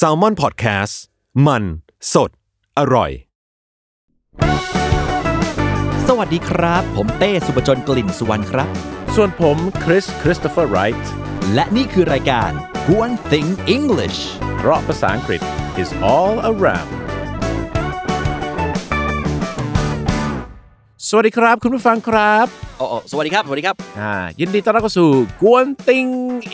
s a l ม o n PODCAST มัน สด อร่อย สวัสดีครับ ผมเต้สุปจนกลิ่นสุวรรณครับ ส่วนผมคริสคริสโตเฟอร์ไรท์และนี่คือรายการ One Thing English เพราะภาษาอังกฤษ is all around สวัสดีครับ คุณผู้ฟังครับโอ้สวัสดีครับ สวัสดีครับอ่ายินดีต้อนรับเข้าสู่ กวน Thing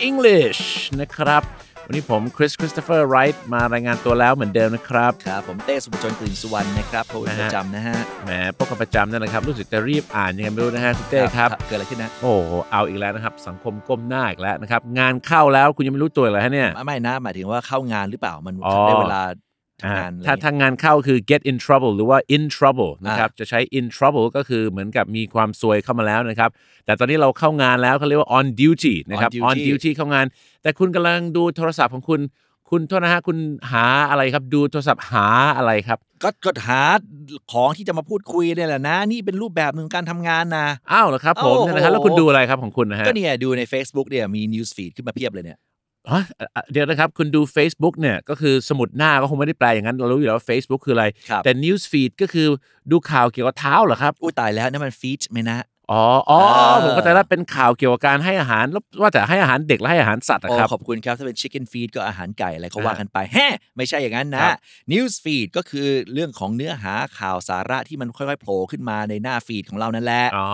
English นะครับ วันนี้ผมคริสคริสโตเฟอร์ไรท์มารายงานตัวแล้วเหมือนเดิมนะครับ ครับ ผมเต้สุผจญ กลิ่นสุวรรณนะครับพบกันนะฮะประจำนะฮะ แหมพบกันประจำนั่นนะครับ รู้สึกจะรีบอ่านยังไงไม่รู้นะฮะคุณเต้ครับ เกิดอะไรขึ้นนะ โอ้โหเอาอีกแล้วนะครับ สังคมก้มหน้าอีกแล้วนะครับ งานเข้าแล้วคุณยังไม่รู้ตัวเลยฮะเนี่ย ไม่นะ หมายถึงว่าเข้างานหรือเปล่า มันอ๋อได้เวลาอ่าทำ งานอะไรถ้าทางงานเข้าคือ get in trouble หรือว่า in trouble นะครับ จะใช้ in trouble ก็คือเหมือนกับมีความซวยเข้ามาแล้วนะครับ แต่ตอนนี้เราเข้างานแล้วเขาเรียกว่า on duty นะครับ On duty on duty เข้างาน แต่คุณกำลังดูโทรศัพท์ของคุณ คุณโทษนะฮะคุณหาอะไรครับ ดูโทรศัพท์หาอะไรครับก็ก็หาของที่จะมาพูดคุยเนี่ยแหละนะ นี่เป็นรูปแบบหนึ่งของการทำงานนะ อ้าวเหรอครับผมโอ้โหเนี่ยนะครับแล้วคุณดูอะไรครับของคุณนะฮะ ก็เนี่ยดูใน Facebook เนี่ยมี news feed ขึ้นมาเพียบเลยเนี่ย ฮะอะเดี๋ยวนะครับ คุณดู Facebook เนี่ยก็คือสมุดหน้าก็คงไม่ได้แปลอย่างนั้น เรารู้อยู่แล้วว่า Facebook คืออะไร ครับ แต่ news feed ก็คือดูข่าวเกี่ยวกับเท้าเหรอครับ อุ้ยตายแล้วนั่นมัน feed ไหมนะ อ๋ออ๋ออ่าผมเข้าใจแล้วเป็นข่าวเกี่ยวกับการให้อาหารแล้วว่าแต่ให้อาหารเด็กและให้อาหารสัตว์นะโอ้ครับขอบคุณครับ ถ้าเป็น chicken feed ก็อาหารไก่อะไรเขาอ่าว่ากันไปแฮะไม่ใช่อย่างนั้นคนะรับ news feed ก็คือเรื่องของเนื้อหาข่าวสาระที่มันค่อยๆโผล่ขึ้นมาในหน้าฟีดของเรานั่นแหละอ๋อ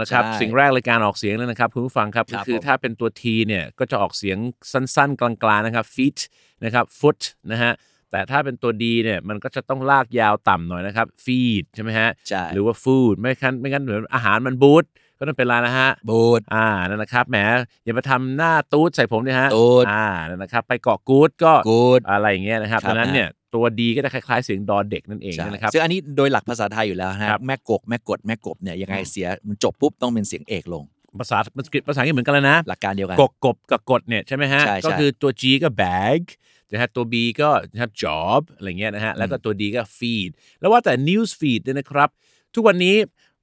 นะครับใช่สิ่งแรกเลยการออกเสียงเลยนะครับคุณผู้ฟังครับครัก็บคือผมถ้าเป็นตัว T เนี่ยก็จะออกเสียงสั้นๆ กลางๆนะครับ feet นะครับ foot นะฮะ แต่ถ้าเป็นตัว D เนี่ยมันก็จะต้องลากยาวต่ำหน่อยนะครับ feed ใช่ไหมฮะใช่ หรือว่า food ไม่งั้นไม่งั้นเหมือนอาหารมันบูทก็ต้องเป็นอะไรนะฮะ บูด อ่านั่นนะครับแหมอย่ามาทำหน้าตูดใส่ผมเนี่ยฮะตูดอ่านั่นนะครับ ไปเกาะกูดก็กูดอะไรอย่างเงี้ยนะครับครับ ดังนั้นเนี่ยตัวดีก็จะคล้ายๆเสียงดอเด็กนั่นเองใช่นะครับ ซึ่งอันนี้โดยหลักภาษาไทยอยู่แล้วนะครับแม่กกแม่กดแม่กบเนี่ยยังไงเสียมันจบปุ๊บต้องเป็นเสียงเอกลง ภาษาภาษาอังกฤษภาษาอังกฤษเหมือนกันเลยนะหลักการเดียวกัน กกกบกับกดเนี่ยใช่ไหมฮะ ใช่ใช่ ก็คือตัว G ก็ bag นะฮะตัว B ก็นะครับ job อะไรเงี้ยนะฮะแล้วก็ตัว D ก็ feed แล้วว่าแต่ news feed เนี่ยนะครับ ทุกวันนี้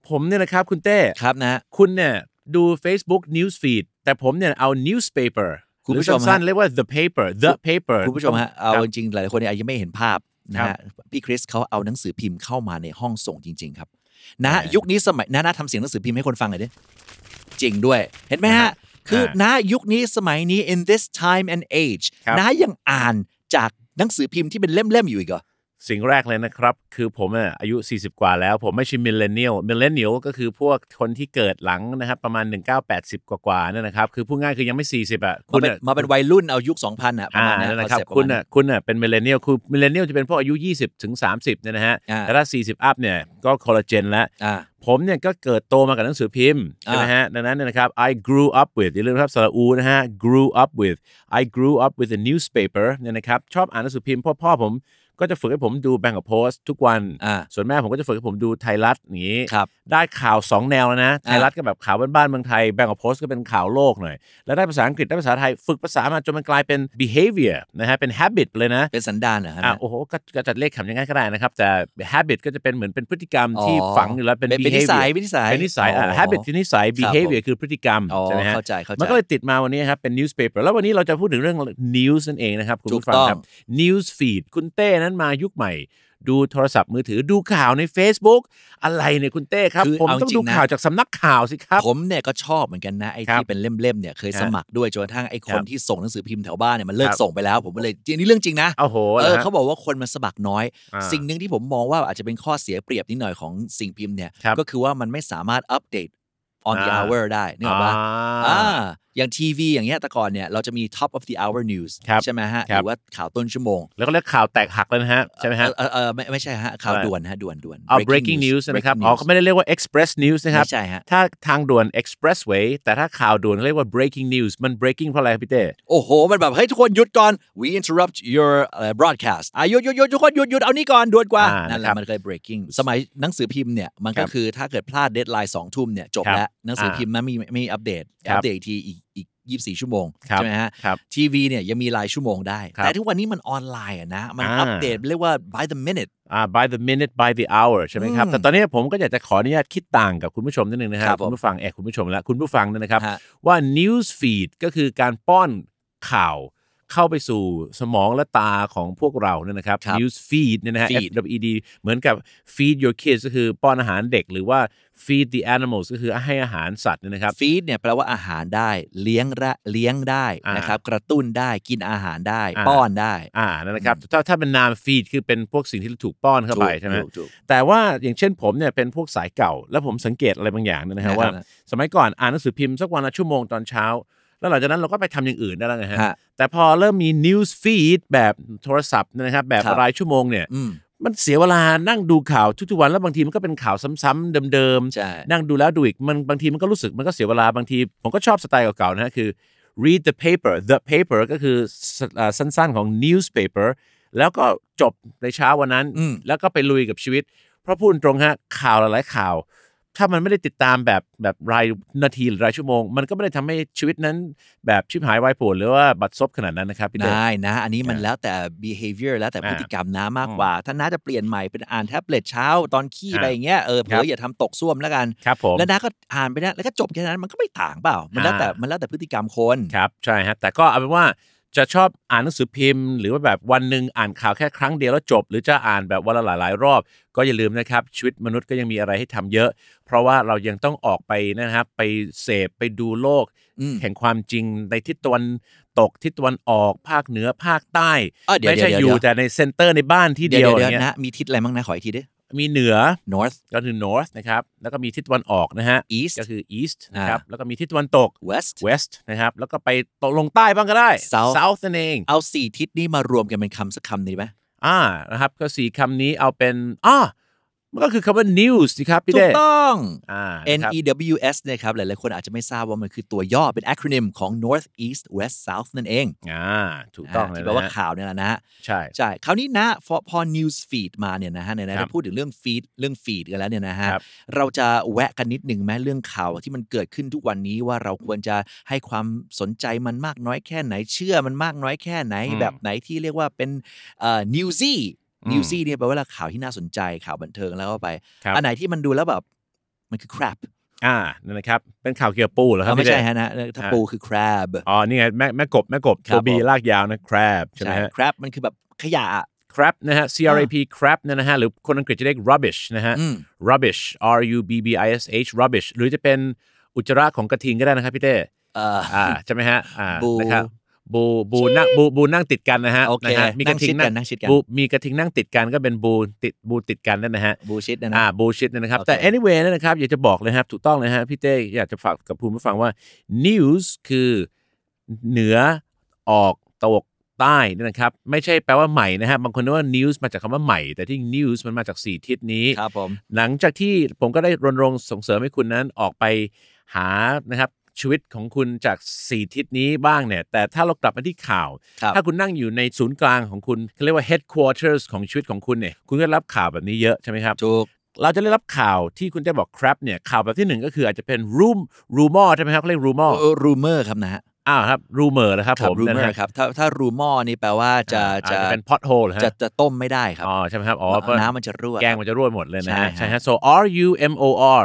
ผมเนี่ยนะครับคุณเต้ครับนะ คุณเนี่ยดู Facebook news feed แต่ผมเนี่ยเอา newspaper คุณผู้ชมหรือสั้นฮะๆเรียกว่า the paper the paper คุณผู้ชมฮะเอาครับจริงๆหลายๆคนเนี่ยอาจจะไม่เห็นภาพนะครัฮะบพี่คริสเขาเอาหนังสือพิมพ์เข้ามาในห้องส่งจริง ๆ ครับนะใช่ยุคนี้สมัยนะนะทำเสียงหนังสือพิมพ์ให้คนฟังหน่อยดิจริงด้วย เห็นไหมฮะ คืออ่านะยุคนี้สมัยนี้ in this time and age ครับนะยังอ่านจากหนังสือพิมพ์ที่เป็นเล่มๆอยู่อีกเหรอ สิ่งแรกเลยนะครับ คือผมอะอายุ 40 กว่าแล้ว ผมไม่ใช่ millennial millennial ก็คือพวกคนที่เกิดหลังนะครับประมาณ 1980 กว่าๆนั่นนะครับ คือพูดง่ายคือยังไม่ 40 อะมาเป็นอะมาเป็นวัยรุ่นเอายุค 2000อะประอ่ามาณนั้นนั่นนะครับ concept คุณปรมาณอะคุณอะเป็น millennial คือ millennial จะเป็นพวกอายุ 20 ถึง 30เนี่ยนะฮะอ่าแต่ถ้า 40 อัพเนี่ยก็คอลลาเจนแล้วอ่าผมเนี่ยก็เกิดโตมากับหนังสือพิมพ์ใช่ไหมฮะดังนั้นเนยนะครับ I grew up with อย่าลืมนะครับสระอูนะฮะ grew up with I grew up with a newspaper เนี่ยนะครับชอบอ่านหนังสือพิมพ์เพ่อพ่อผม ก็จะฝึกให้ผมดูแบงก์โพสทุกวัน อ่า ส่วนแม่ผมก็จะฝึกให้ผมดูไทยรัฐอย่างนี้ ครับ ได้ข่าว2แนวแล้วนะ ไทยรัฐก็แบบข่าวบ้านๆเมืองไทยแบงก์โพสก็เป็นข่าวโลกหน่อย แล้วได้ภาษาอังกฤษได้ภาษาไทยฝึกภาษามาจนมันกลายเป็น behavior นะฮะเป็น habit เลยนะ เป็นสันดานเหรอฮะอะนะโอ้โหก็ก็จัดเลขขำอยังไงก็ได้นะครับ แต่ habit ก็จะเป็นเหมือนเป็นพฤติกรรมอ๋อที่ฝังอยู่แล้วเป็น เป็นเป็นนิ behavior สัยเป็นนิสัยเป็นนิสัยอะ อ๋อ habit คือนิสัยครับ behavior คือพฤติกรรมอ๋อใช่ไหมฮะ เข้าใจเข้าใจ มันก็เลยติดมาวันนี้ครับ เป็น newspaper แล้ววันนี้เราจะพูดถึงเรื่อง news นั่นเองนะครับ คุณผู้ฟังครับ news feed คุณเต้นั้นมายุคใหม่ ดูโทรศัพท์มือถือดูข่าวใน Facebook อะไรเนี่ยคุณเต้ครับ คือผมเอาต้องจริงดูนะ ข่าวจากสำนักข่าวสิครับ ผมเนี่ยก็ชอบเหมือนกันนะไอ้ครับที่เป็นเล่มๆเนี่ยเคยฮะสมัครด้วยจนกระทั่งไอ้คครันบที่ส่งหนังสือพิมพ์แถวบ้านเนี่ยมันเลิกครับ ส่งไปแล้ว ผมก็เลยจริงนี่เรื่องจริงนะโอ้โหเออหรฮะเขาบอกว่าคนมันสมัครน้อย อ่า สิ่งหนึ่งที่ผมมองว่าอาจจะเป็นข้อเสียเปรียบนิดหน่อยของสิ่งพิมพ์เนี่ยครับก็คือว่ามันไม่สามารถอัปเดต on the อ่า hour ได้นึกออกปะอ่า อ่า อย่างทีวีอย่างเงี้ยแต่ก่อนเนี่ยเราจะมี top of the hour news ครับใช่ไหมฮะคหรับ รือว่าข่าวต้นชั่วโมงแล้วก็เรียกข่าวแตกหักแล้วนะฮะ ใช่ไหมฮะ เออเออไม่ไม่ใช่ฮะข่าวอะไร ด่วนฮะด่วนด่วน เอา breaking news นะครับ breaking อ๋อ news เขาไม่ได้เรียกว่า express news นะครับ ไม่ใช่ฮะ ถ้าทางด่วน expressway แต่ถ้าข่าวด่วนเขาเรียกว่า breaking news มัน breaking เพราะอะไรครับพี่เต้ โอ้โห มันแบบเฮ้ยทุกคนหยุดก่อน we interrupt your uh, broadcast อะหยุดหยุดหยุดทุกคนหยุดหยุดเอานี่ก่อนด่วนกว่าอ่านั่นแหละครับมันเคย breaking สมัยหนังสือพิมพ์เนี่ยครับมันครัก็บคือถ้าเกิดพลาด deadline สองทุ่มเนี่ยจบครับแล้วอ่าหนังสือพิมพ์มันมีไม่อัปเดตครับ อัปเดตอีกทีอีก อีกยี่สี่ชั่วโมงครับใช่ไหมฮะครับทีวีเนี่ยยังมีรายชั่วโมงได้ครับแต่ทุกวันนี้มันออนไลน์อะนะ มันอ่าอัปเดตเรียกว่า by the minute อ่า by the minute by the hour ใช่ไหมครับอืมแต่ตอนนี้ผมก็อยากจะขออนุญาตคิดต่างกับคุณผู้ชมนิดนึงนะฮะครับผมคุณผู้ฟังแอบคุณผู้ชมและคุณผู้ฟังเนี่ยนะครับฮะว่า news feed ก็คือการป้อนข่าว เข้าไปสู่สมองและตาของพวกเราเนี่ยนะครับ ครับ news feed เนี่ยนะฮะ Feed F W E D เหมือนกับ feed your kids ก็คือป้อนอาหารเด็กหรือว่า feed the animals ก็คือให้อาหารสัตว์เนี่ยนะครับ ฟีดเนี่ยแปลว่าอาหารได้เลี้ยงระเลี้ยงได้อ่านนะครับ กระตุ้นได้กินอาหารได้ อ่า ป้อนได้อ่านั่นนะครับถ้าถ้าเป็นนาม feed คือเป็นพวกสิ่งที่ถูกป้อนเข้าไปถูกใช่ไหม ถูกถูก แต่ว่าอย่างเช่นผมเนี่ยเป็นพวกสายเก่า แล้วผมสังเกตอะไรบางอย่างเนยนะครับนะครับว่าสมัยก่อนอ่านหนังสือพิมพ์สักวันละชั่วโมงตอนเช้า แล้วหลังจากนั้นเราก็ไปทำอย่างอื่นได้แล้วไงฮะฮะ แต่พอเริ่มมี news feed แบบโทรศัพท์นะครับ แบบครับรายชั่วโมงเนี่ยอืมมันเสียเวลานั่งดูข่าวทุกๆวันแล้วบางทีมันก็เป็นข่าวซ้ำๆเดิมใช่ๆนั่งดูแล้วดูอีกมันบางทีมันก็รู้สึกมันก็เสียเวลาบางที ผมก็ชอบสไตล์เก่าๆนะฮะคือ read the paper the paper ก็คือสอ่าสั้นๆของ newspaper แล้วก็จบในเช้าวันนั้นอืมแล้วก็ไปลุยกับชีวิต เพราะพูดตรงฮะข่าวหลายๆข่าว ถ้ามันไม่ได้ติดตามแบบแบบรายนาทีหรือรายชั่วโมง มันก็ไม่ได้ทำให้ชีวิตนั้นแบบชิบหายวายป่วนหรือว่าบัดซบขนาดนั้นนะครับพี่เต้ได้นะ อันนี้มันอ่าแล้วแต่ behavior แล้วแต่อ่าพฤติกรรมนะมากกว่า ถ้าน้าจะเปลี่ยนใหม่เป็นอ่านแท็บเล็ตเช้าตอนขี้อ่าไปอย่างเงี้ยเออเผลครัอบอย่าทำตกส้วมแล้วกันครับผมแล้วน้าก็อ่านไปนะแล้วก็จบแค่นั้นมันก็ไม่ต่างเปล่า มันแล้วแต่อ่ามัมันแล้วแต่พฤติกรรมคนครับใช่ฮะแต่ก็เอาเป็นว่า จะชอบอ่านหนังสือพิมพ์ หรือว่าแบบวันหนึ่งอ่านข่าวแค่ครั้งเดียวแล้วจบ หรือจะอ่านแบบวันละหลายๆ รอบ ก็อย่าลืมนะครับ ชีวิตมนุษย์ก็ยังมีอะไรให้ทำเยอะ เพราะว่าเรายังต้องออกไปนะครับไปเสพไปดูโลกอืมแห่งความจริงในทิศตะวันตกทิศตะวันออกภาคเหนือภาคใต้อะเดี๋ยวไม่ใช่เดี๋ยวอยู่เดี๋ยวแต่ในเซ็นเตอร์ในบ้านที่เดี๋เดียยววอเดี๋ยวย่างเงี้ยนะมีทิศอะไรบ้างนะขออีกทีดิ มีเหนือ north ก็คือ north นะครับ แล้วก็มีทิศตะวันออกนะฮะ east ก็คือ east นะครับอ่าแล้วก็มีทิศตะวันตก west west นะครับ แล้วก็ไปตกลงใต้บ้างก็ได้ South south นั่นเอง เอาสี่ทิศนี้มารวมกันเป็นคำสักคำดีไหมอ่านะครับ ก็สี่คำนี้เอาเป็นอ่า มันก็คือคำว่า news สิครับพี่ถูเด้กต้อง อ่า N นะครับ E W S นะครับ หลายๆ คนอาจจะไม่ทราบว่ามันคือตัวย่อเป็น acronym ของ North East West South นั่นเองอ่าถูกต้องเลยที่แปลว่านะฮะข่าวเนี่ยแหละนะฮะ ใช่ ใช่ คราวนี้นะพอพอ news feed มาเนี่ยนะฮะไหนๆครัเราบพูดถึงเรื่อง feed เรื่อง feed กันแล้วเนี่ยนะฮะ ครับ เราจะแวะกันนิดหนึ่งแม้เรื่องข่าวที่มันเกิดขึ้นทุกวันนี้ว่าเราควรจะให้ความสนใจมันมากน้อยแค่ไหนเชื่อมันมากน้อยแค่ไหนอืมแบบไหนที่เรียกว่าเป็นเอ่อ newsy อืม newsy เนี่ยแปลว่าข่าวที่น่าสนใจข่าวบันเทิงแล้วก็ไปครับอันไหนที่มันดูแล้วแบบมันคือ crap อ่านั่นนะครับ เป็นข่าวเกี่ยวกับปูเหรอคเอรับอไม่พี่ใช่เด้ฮะนะถ้าอ่าปูคือ crab อ๋อ นี่ไงแม่แม่กบแม่กบครับตัวบีผมลากยาวนะ crab ใช่ไหมใช่ฮะ crab มันคือแบบขยะอะ crab นะฮะ C R A P crab เนยนะฮะ หรือคนอังกฤษจะเรียก rubbish นะฮะอืม rubbish R U B B I S H rubbish หรือจะเป็นอุจจาระของกระทิงก็ได้นะครับพี่เต้เอ่ออ่าใช่ไหมฮะอ่าบูนะครับ บูบูนั่งบูบูนั่งติดกันนะฮะโอเคนะฮะมีกระทิงนั่งชิดกันนั่งชิดกันบูมีกระทิงนั่งติดกันก็เป็นบูติดบูติดกันนั่นนะฮะบูชิดนะอ่านะบูชิดนะครับโอเคแต่ anyway นั่นนะครับอยากจะบอกเลยครับถูกต้องเลยฮะพี่เต้อยากจะฝากกับผู้ฟังว่า news คือเหนือออกตะวกใต้นี่นะครับไม่ใช่แปลว่าใหม่นะฮะบางคนนึกว่า news มาจากคำว่าใหม่ แต่ที่ news มันมาจากสี่ทิศนี้ครับผมหลังจากที่ผมก็ได้รณรงค์ส่งเสริมให้คุณนั้นออกไปหานะครับ ชีวิตของคุณจาก4ทิศนี้บ้างเนี่ย แต่ถ้าเรากลับมาที่ข่าว ครับ ถ้าคุณนั่งอยู่ในศูนย์กลางของคุณเขาเรียกว่า headquarters ของชีวิตของคุณเนี่ย คุณก็ได้รับข่าวแบบนี้เยอะใช่ไหมครับ ถูก เราจะได้รับข่าวที่คุณได้บอกครับเนี่ย ข่าวแบบที่หนึ่งก็คืออาจจะเป็น room rumor ใช่ไหมครับเขาเรียก rumor รูเมอร์ครับนะฮะอ้าวครับ rumor นะครับผมรูเมอนะร์ฮะครับถ้าถ้ารูมอนี่แปลว่าจะอ่าอาจจะจะเป็น pothole เหรอฮะจะจะต้มไม่ได้ครับอ๋อใช่ไหมครับอ๋อน้ำมันจะรั่ว แกงมันจะรั่วหมดเลยนะฮะใช่ใช่ฮะฮะ so R U M O R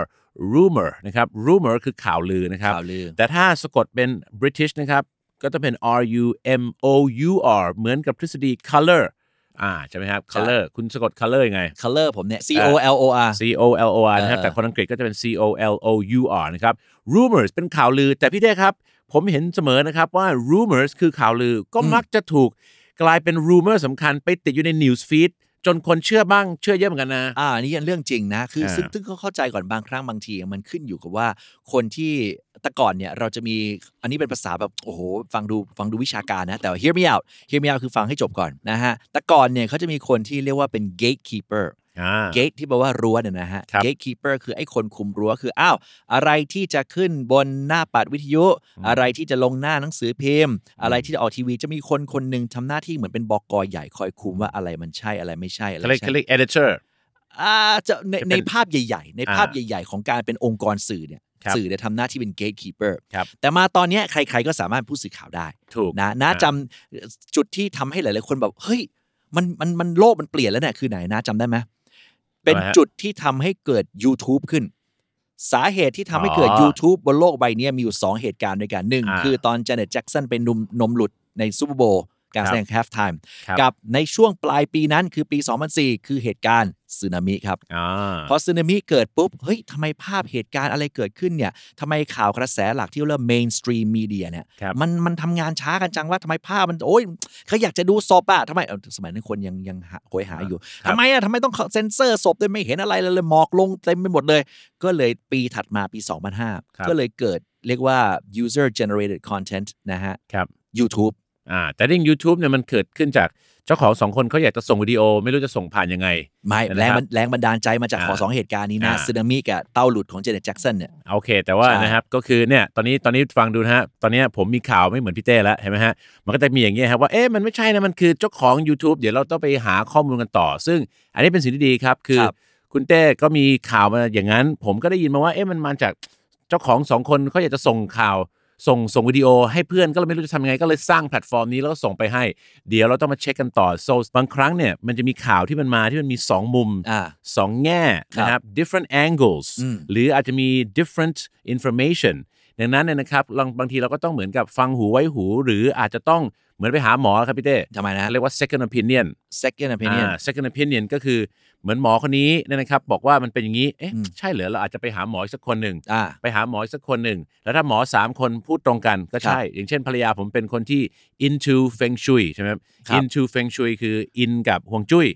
rumor นะครับ rumor คือข่าวลือนะครับ ข่าวลือ แต่ถ้าสะกดเป็น British นะครับก็จะเป็น R U M O U R เหมือนกับทฤษฎี color อ่า ใช่ไหมครับ color คุณสะกด color ยังไง color ผมเนี่ย C O L O R C O L O R นะครับเออแต่คนอังกฤษก็จะเป็น C O L O U R นะครับ rumors เป็นข่าวลือ แต่พี่เต้ครับ ผมเห็นเสมอนะครับว่า rumors คือข่าวลือ ก็มักจะถูกกลายเป็น rumor สำคัญไปติดอยู่ใน news feed จนคนเชื่อบ้างเชื่อเยอะเหมือนกันนะ อ่าอันนี่เรื่องจริงนะ คืออ่าซึ่งซึ่งก็เข้าใจก่อนบางครั้งบางที มันขึ้นอยู่กับว่าคนที่แต่ก่อนเนี่ยเราจะมีอันนี้เป็นภาษาแบบโอ้โหฟังดูฟังดูวิชาการนะ แต่ว่า hear me out hear me out คือฟังให้จบก่อนนะฮะแต่ก่อนเนี่ยเขาจะมีคนที่เรียกว่าเป็น gatekeeper อ่า gate ที่แปลว่ารั้วเนี่ยนะฮะครับ gatekeeper คือไอ้คนคุมรั้วคืออ้าวอะไรที่จะขึ้นบนหน้าปัดวิทยุ อะไรที่จะลงหน้าหนังสือพิมพ์ อะไรที่จะออกทีวีจะมีคนคนหนึ่งทำหน้าที่เหมือนเป็นบกใหญ่คอยคุมว่าอะไรมันใช่อะไรไม่ใช่อะไรเขาเรียกใช่เขาเรียก editor อ่าจะในจะเป็นในภาพใหญ่ ๆ ในภาพอ่าใหญ่ ๆ ของการเป็นองค์กรสื่อเนี่ยครับสื่อเนี่ยทำหน้าที่เป็น gatekeeper ครับแต่มาตอนเนี้ยใคร ๆ ก็สามารถพูดสื่อข่าวได้ถูกนะน้าอ่าจำจุดที่ทำให้หลาย ๆ คนแบบเฮ้ยมันมันมันโลกมันเปลี่ยนแล้วเนี่ยคือไหนน้าจำได้ไหม เป็นอะไรฮะจุดที่ทำให้เกิด YouTube ขึ้น สาเหตุที่ทำให้เกิดอ๋อ YouTube บนโลกใบเนี้ยมีอยู่ 2 เหตุการณ์ด้วยกันหนึ่งอ่าคือตอนเจเน็ตแจ็กสันเป็นนมนมหลุดในซูเปอร์โบว์การแสดง half time ครับกับในช่วงปลายปีนั้นคือปี 2004 คือเหตุการณ์ สึนามิครับอ่าพอสึนามิเกิดปุ๊บเฮ้ยทำไมภาพเหตุการณ์อะไรเกิดขึ้นเนี่ยทำไมข่าวกระแสหลักที่เรียกว่า mainstream media เนี่ยครับมันมันทำงานช้ากันจังว่าทำไมภาพมันโอ้ยเขาอยากจะดูศพอะทำไมเอ้าสมัยนั้นคนยังยังหาโหยหาอยู่ครับทำไมอะทำไมต้องเซ็นเซอร์ศพด้วยไม่เห็นอะไรเลยเลยหมอกลงเต็มไปหมดเลย ก็เลยปีถัดมาปีครับ2005 ก็เลยเกิดเรียกว่า user generated content นะฮะครับ YouTube อ่าแต่เรื่อง YouTube เนี่ยมันเกิดขึ้นจาก เจ้าของสองคนเขาอยากจะส่งวิดีโอไม่รู้จะส่งผ่านยังไง ไม่นะครับแรงบันแรงบันดาลใจมาจากอ่าขอสองเหตุการณ์นี้นะอ่าสึนามิกับเต้าหลุดของเจเน็ตแจ็กสันเนี่ยโอเค แต่ว่าใช่นะครับก็คือเนี่ยตอนนี้ตอนนี้ฟังดูนะฮะตอนนี้ผมมีข่าวไม่เหมือนพี่เต้แล้วเห็นไหมฮะมันก็จะมีอย่างเงี้ยครับว่าเอ๊ะมันไม่ใช่นะมันคือเจ้าของ YouTube เดี๋ยวเราต้องไปหาข้อมูลกันต่อ ซึ่งอันนี้เป็นสิ่งที่ดีครับคือครับคุณเต้ก็มีข่าวมาอย่างนั้น ผมก็ได้ยินมาว่าเอ๊ะมันมาจากเจ้าของสองคนเขาอยากจะส่งข่าว ส่งส่งวิดีโอให้เพื่อนก็เลยไม่รู้จะทำยังไงก็เลยสร้างแพลตฟอร์มนี้แล้วก็ส่งไปให้ เดี๋ยวเราต้องมาเช็คกันต่อ so บางครั้งเนี่ยมันจะมีข่าวที่มันมาที่มันมีสองมุม อ่าสองแง่นะครับ different angles อืมหรืออาจจะมี different information ดังนั้นเนี่ยนะครับบางบางทีเราก็ต้องเหมือนกับฟังหูไว้หู หรืออาจจะต้องเหมือนไปหาหมอครับพี่เต้ทำไมนะเรียกว่า second opinion second opinion อ่า second opinion ก็คือเหมือนหมอคนนี้เนี่ยนะครับ บอกว่ามันเป็นอย่างนี้เอ๊ะอืม ใช่เหรอเราอาจจะไปหาหมออีกสักคนหนึ่ง อ่า ไปหาหมออีกสักคนหนึ่ง แล้วถ้าหมอสามคนพูดตรงกันก็ใช่ อย่างเช่นภรรยาผมเป็นคนที่ into feng shui ใช่ไหมครับ ครับ into feng shui คือ in กับห่วงจุ้ย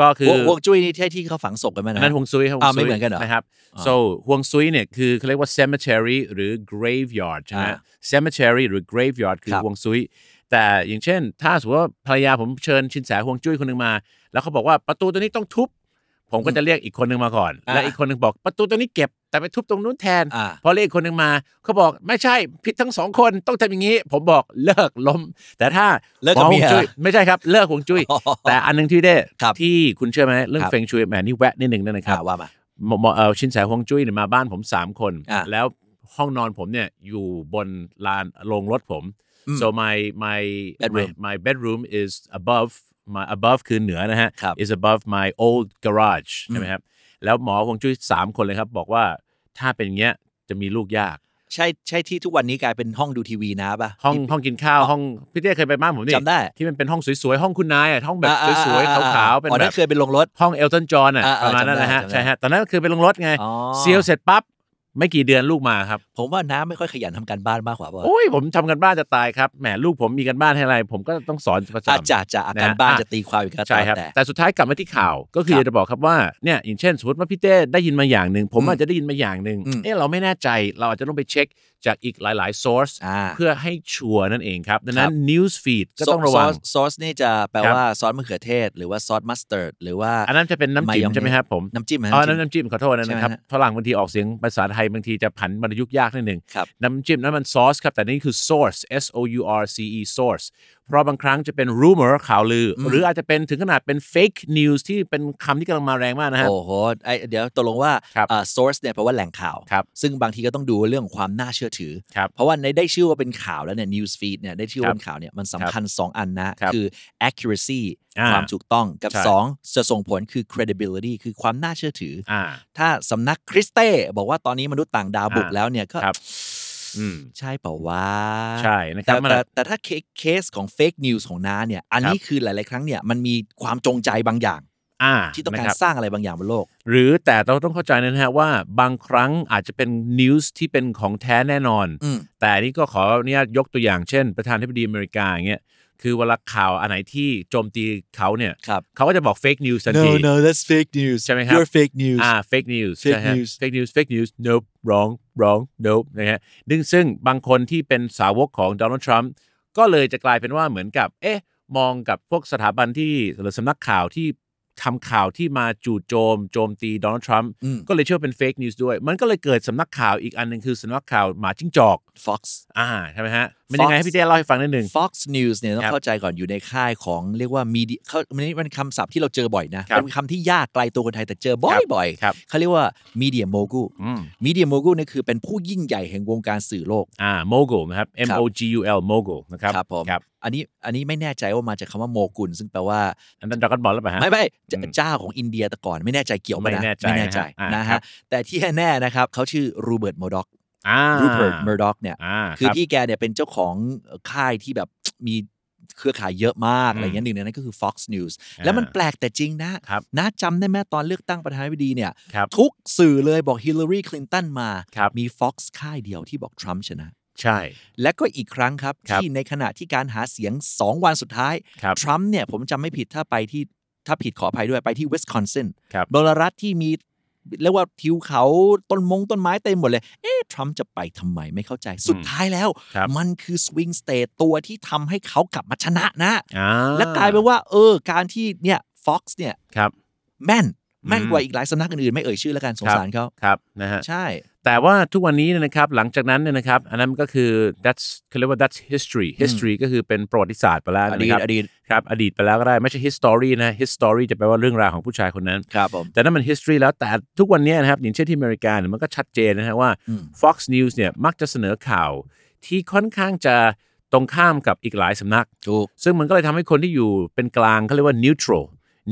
ก็คือห่วงห่วงจุ้ยนี่ที่ที่เขาฝังศพกันไหมอันนะนั้นฮวงซุยครับฮวอ่างซุยไม่เหมือนกันเหรอนะครับอ่า so ฮวงซุยเนี่ยคือเขาเรียกว่า cemetery หรือ graveyard ใช่ไหมอ่า cemetery หรือ graveyard คือครับฮวงซุยแต่อย่างเช่น ถ้าสมมติว่าภรรยาผมเชิญชินแสฮวงจุ้ยคนหนึ่งมา แล้วเขาบอกว่าประตูตัวนี้ต้องทุบ ผมก็จะเรียกอีกคนหนึ่งมาก่อนอ่าและอีกคนหนึ่งบอกประตูตัวนี้เก็บแต่ไปทุบตรงนู้นแทนอ่าพอเรียกอีกคนหนึ่งมาเขาบอกไม่ใช่ผิดทั้งสองคนต้องทำอย่างนี้ ผมบอกเลิกล้ม แต่ถ้าเลิกกับหอฮวงเมียจุ้ยไม่ใช่ครับเลิกฮวงจุ้ยแต่อันหนึงที่ได้ครับที่คุณเชื่อไหมเรื่องครับเฟงชุยแหมนี่แวะนิดหนึ่งนะคอ่ารับว่ามาหมอหมอเออชินแสฮวงจุ้ยเนี่ยมาบ้านผมสามคนอะแล้วห้องนอนผมเนี่ยอยู่บนลานโรงรถผมอืม so my my Bedroom my, my bedroom is above my above คือเหนือนะฮะ ครับ is above my old garage ใช่ไหมครับ แล้วหมอฮวงจุ้ยสามคนเลยครับ บอกว่าถ้าเป็นอย่างเงี้ยจะมีลูกยาก ใช่ใช่ที่ทุกวันนี้กลายเป็นห้องดูทีวีนะป่ะ ห้องที่ห้องกินข้าวห้องพี่เต้เคยไปบ้านผมนี่จำได้ ที่มันเป็นห้องสวยๆ ห้องคุณนายอะห้องแบบอ่าสวยๆอ่ขาวๆ เป็นอ๋อแบนั่บนเคยเป็นลงรถ ห้องเอลตันจอห์นอะอ่าประมาณนั้นนะฮะจำได้ใช่ฮะตอนนั้นก็คือเป็นลงรถไงอ๋อ เซียวเสร็จปั๊บ ไม่กี่เดือนลูกมาครับ ผมว่าน้าไม่ค่อยขยันทำการบ้านมากกว่าป่ะโอ้ยผมทำกันบ้านจะตายครับแหมลูกผมมีกันบ้านให้อะไร ผมก็ต้องสอนประอาจจำจะจะอาการนะฮะบ้านอะจะตีความอีกก็ใช่ครับแต่ แต่สุดท้ายกลับมาที่ข่าว ก็คือครับอยากจะบอกครับว่าเนี่ยอย่างเช่นสมมติว่าพี่เต้ได้ยินมาอย่างหนึ่งผมอืมอาจจะได้ยินมาอย่างหนึ่งอืม เออเราไม่แน่ใจเราอาจจะต้องไปเช็คจากอีกหลาย ๆ source อ่า เพื่อให้ชัวร์นั่นเองครับดังนั้นครับ news feed ก็ต้องระวังซอสนี่จะแปลครับ ว่าซอสมะเขือเทศ หรือว่าซอสมัสตาร์ดหรือว่า อันนั้นจะเป็นน้ำจิ้ม Mayonnaise ใช่ไหมครับผม น้ำจิ้มฮะอ๋อน้ำจิ้มน้ำจิ้มขอโทษนะใช่ไหมนะครับฮะ ฝรั่งบางทีออกเสียงภาษาไทยบางทีจะผันบรรยุกต์ยากนิดหนึ่งครับน้ำจิ้มนั้นมันซอสครับ แต่นี่คือ source s o u r c e source เพราะบางครั้งจะเป็น rumor ข่าวลืออมหรืออาจจะเป็นถึงขนาดเป็น fake news ที่เป็นคำที่กำลังมาแรงมากนะฮะ โอ้โหไอเดี๋ยวตกลงว่าครับอ่า source เนี่ยแปลว่าแหล่งข่าว ครับซึ่งบางทีก็ต้องดูเรื่องความน่าเชื่อถือ ครับเพราะว่าในได้ชื่อว่าเป็นข่าวแล้วเนี่ย news feed เนี่ยได้ชื่อว่าเป็นข่าวเนี่ยมันสำคัญ 2 อันนะ ครับคือ accuracy อ่าความถูกต้องกับ ใช่ 2 จะส่งผลคือ credibility คือความน่าเชื่อถือออ่า ถ้าสำนักคริสเต้บอกว่าตอนนี้มนุษย์ต่างดาวบุกอ่าแล้วเนี่ยก็ครับ อืม ใช่เปล่าว่าใช่นะคแต่รับมัน แต่แต่ถ้าเคเคสของ fake news ของน้าเนี่ย อันนี้คือหลาย ๆ ครั้งเนี่ยมันมีความจงใจบางอย่าง อ่าที่ต้องนะการครับสร้างอะไรบางอย่างบนโลก หรือแต่เราต้องเข้าใจนะฮะว่าบางครั้งอาจจะเป็น news ที่เป็นของแท้แน่นอน อืม แต่นี่ก็ขออนุญาตยกตัวอย่างเช่น ประธานาธิบดีอเมริกาอย่างเงี้ยคือเวลาข่าวอันไหนที่โจมตีเขาเนี่ยครับ เขาก็จะบอก fake news ทัน no ที no that's fake news ใช่ไหมครับ you're fake news อ่า fake news Fake ใช่ฮะ news fake news fake news nope wrong wrong nope นะฮะดึงซึ่งบางคนที่เป็นสาวกของโดนัลด์ทรัมป์ก็เลยจะกลายเป็นว่าเหมือนกับ เอ๊ะ มองกับพวกสถาบันที่หรือสำนักข่าวที่ ทำข่าวที่มาจู่โจม โจมตีโดนัลด์ทรัมป์อืมก็เลยเชื่อว่าเป็น fake news ด้วย มันก็เลยเกิดสำนักข่าวอีกอันหนึ่งคือสำนักข่าวหมาจิ้งจอก Fox อ่าใช่ไหมฮะ มันยังไงให้พี่เต้เล่าให้ฟังนิดนึง Fox News เนี่ยต้อครังบเข้าใจก่อนอยู่ในค่ายของเรียกว่ามีดีเขามันนี่มันคำศัพท์ที่เราเจอบ่อยนะครับเป็นคำที่ยากไกลตัวคนไทยแต่เจอบ่อยบ่อยๆครับเขาเรียกว่า Media Mogul อืม Media Mogul เนี่ยคือเป็นผู้ยิ่งใหญ่แห่งวงการสื่อโลกอ่า mogul นะครับ M O G U L mogul นะครับครับผมครับอันนี้อันนี้ไม่แน่ใจว่ามาจากคำว่าโมกุลซึ่งแปลว่าอันนั้นดราก้อนบอลแล้วป่ะฮะไม่ไม่จะอืมเจ้าของอินเดียแต่ก่อนไม่แน่ใจเกี่ยวไหมนะไม่แน่ใจไม่แน่ใจนะฮะอ่านนะครัฮะบแต่ที่แน่ๆนะครับเขาชื่อรูเพิร์ตเมอร์ด็อกอ่ารูเพิร์ตเมอร์ด็อกเนี่ยอ่าคือรับพี่แกเนี่ยเป็นเจ้าของค่ายที่แบบมีเครือข่ายเยอะมากอืมอะไรเงี้ยหนึ่งในนั้นก็คือ Fox News อ่าแล้วมันแปลกแต่จริงนะครับนะจำได้ไหมตอนเลือกตั้งประธานาธิบดีเนี่ยครับทุกสื่อเลยบอกฮิลลารีคลินตันมาครับมี Fox ค่ายเดียวที่บอกทรัมป์ชนะ ใช่ และก็อีกครั้งครับครับที่ในขณะที่การหาเสียง 2 วันสุดท้ายครับทรัมป์เนี่ยผมจำไม่ผิดถ้าไปที่ถ้าผิดขออภัยด้วยไปที่วิสคอนซินครับบลรัฐที่มีเรียกว่าทิวเขาต้นมงต้นไม้เต็มหมดเลย เอ๊ะทรัมป์จะไปทำไมไม่เข้าใจ สุดท้ายแล้วครับมันคือสวิงสเต e ตัวที่ทำให้เขากลับมาชนะนะอ่าและกลายเป็นว่า เออ การที่เนี่ย Fox เนี่ยครับแม่นแม่นอืมกว่าอีกหลายสำนักอื่นๆ ไม่เอ่ยชื่อแล้วกันสงสารเขาครับนะฮะใช่ แต่ว่าทุกวันนี้เนี่ยนะครับหลังจากนั้นเนี่ยนะครับอันนั้นก็คือ that's เขาเรียกว่า that's history history ก็คือเป็นประวัติศาสตร์ไปแล้วอดีตนะครับอดีตครับอดีตไปแล้วก็ได้ไม่ใช่ history นะ history จะแปลว่าเรื่องราวของผู้ชายคนนั้นครับผมแต่นั่นมัน history แล้วแต่ทุกวันนี้นะครับอย่างเช่นที่อเมริกาเนี่ยมันก็ชัดเจนนะฮะว่าอืม Fox News เนี่ยมักจะเสนอข่าวที่ค่อนข้างจะตรงข้ามกับอีกหลายสำนักถูกซึ่งมันก็เลยทำให้คนที่อยู่เป็นกลางเขาเรียกว่า neutral